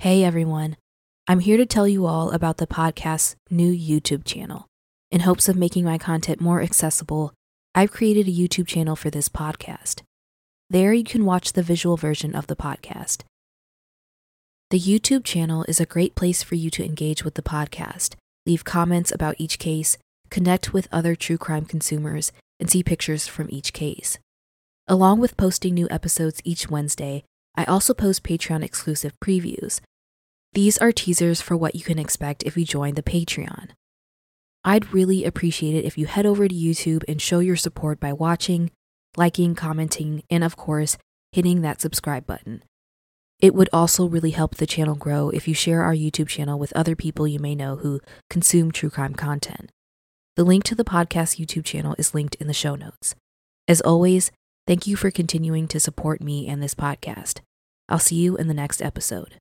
Hey everyone, I'm here to tell you all about the podcast's new YouTube channel. In hopes of making my content more accessible, I've created a YouTube channel for this podcast. There you can watch the visual version of the podcast. The YouTube channel is a great place for you to engage with the podcast, leave comments about each case, connect with other true crime consumers, and see pictures from each case. Along with posting new episodes each Wednesday, I also post Patreon exclusive previews. These are teasers for what you can expect if you join the Patreon. I'd really appreciate it if you head over to YouTube and show your support by watching, liking, commenting, and of course, hitting that subscribe button. It would also really help the channel grow if you share our YouTube channel with other people you may know who consume true crime content. The link to the podcast YouTube channel is linked in the show notes. As always, thank you for continuing to support me and this podcast. I'll see you in the next episode.